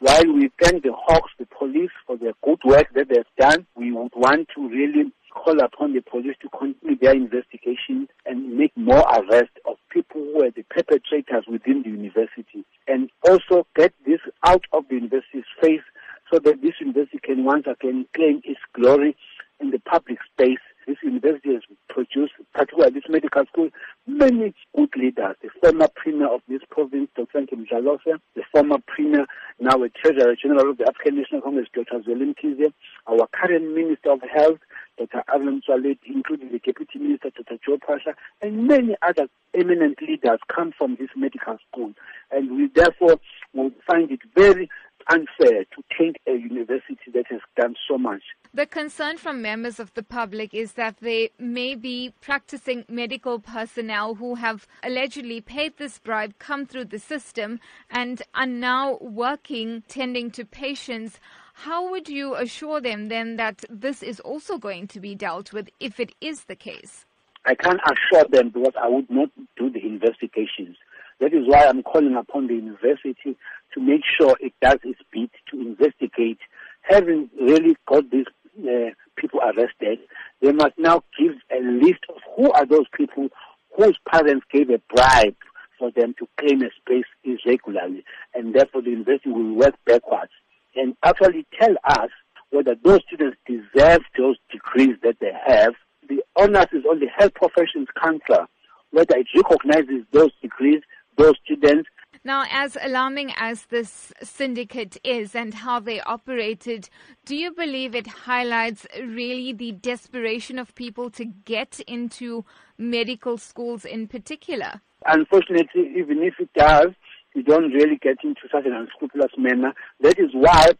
While we thank the Hawks, the police, for their good work that they've done, we would want to really call upon the police to continue their investigation and make more arrests of people who are the perpetrators within the university and also get this out of the university's face so that this university can once again claim its glory in the public space. This university has produced, particularly this medical school, many leaders. The former premier of this province, Dr. Nkem Mdlalose, the former premier, now a treasurer general of the African National Congress, Dr. Zweli Mkhize, our current minister of health, Dr. Aaron Motsoaledi, including the deputy minister, Dr. Joe Phaahla, and many other eminent leaders come from this medical school. And we therefore will find it very unfair to taint a university that has done so much. The concern from members of the public is that they may be practicing medical personnel who have allegedly paid this bribe, come through the system, and are now working tending to patients. How would you assure them then that this is also going to be dealt with if it is the case? I can't assure them because I would not do the investigations. That is why I'm calling upon the university to make sure it does its bit to investigate. Having really got these uh, people arrested, they must now give a list of who are those people whose parents gave a bribe for them to claim a space irregularly, and therefore the university will work backwards and actually tell us whether those students deserve those degrees that they have. The onus is on the Health Professions Council whether it recognizes those degrees those students. Now, as alarming as this syndicate is and how they operated, do you believe it highlights really the desperation of people to get into medical schools in particular? Unfortunately, even if it does, you don't really get into such an unscrupulous manner. That is why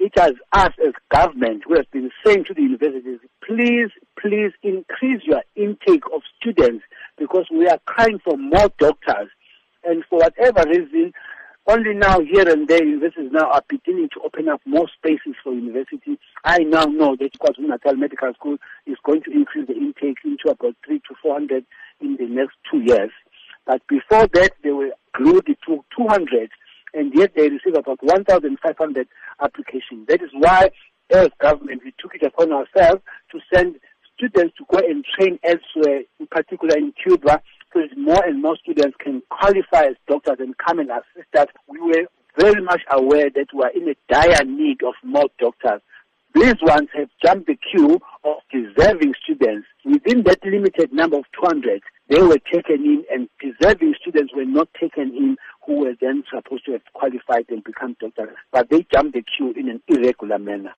it has us as government who has been saying to the universities, please, please increase your intake of students because we are crying for more doctors and for whatever reason, only now here and there universities now are beginning to open up more spaces for university. I now know that KwaZulu Natal Medical School is going to increase the intake into about three to four hundred in the next two years. But before that, they were glued to 200, and yet they received about 1,500 applications. That is why, as government, we took it upon ourselves to send students to go and train elsewhere, in particular in Cuba, so more and more students can qualify as doctors and come and assist us. We were very much aware that we are in a dire need of more doctors. These ones have jumped the queue of deserving students. Within that limited number of 200, they were taken in and deserving students were not taken in who were then supposed to have qualified and become doctors. But they jumped the queue in an irregular manner.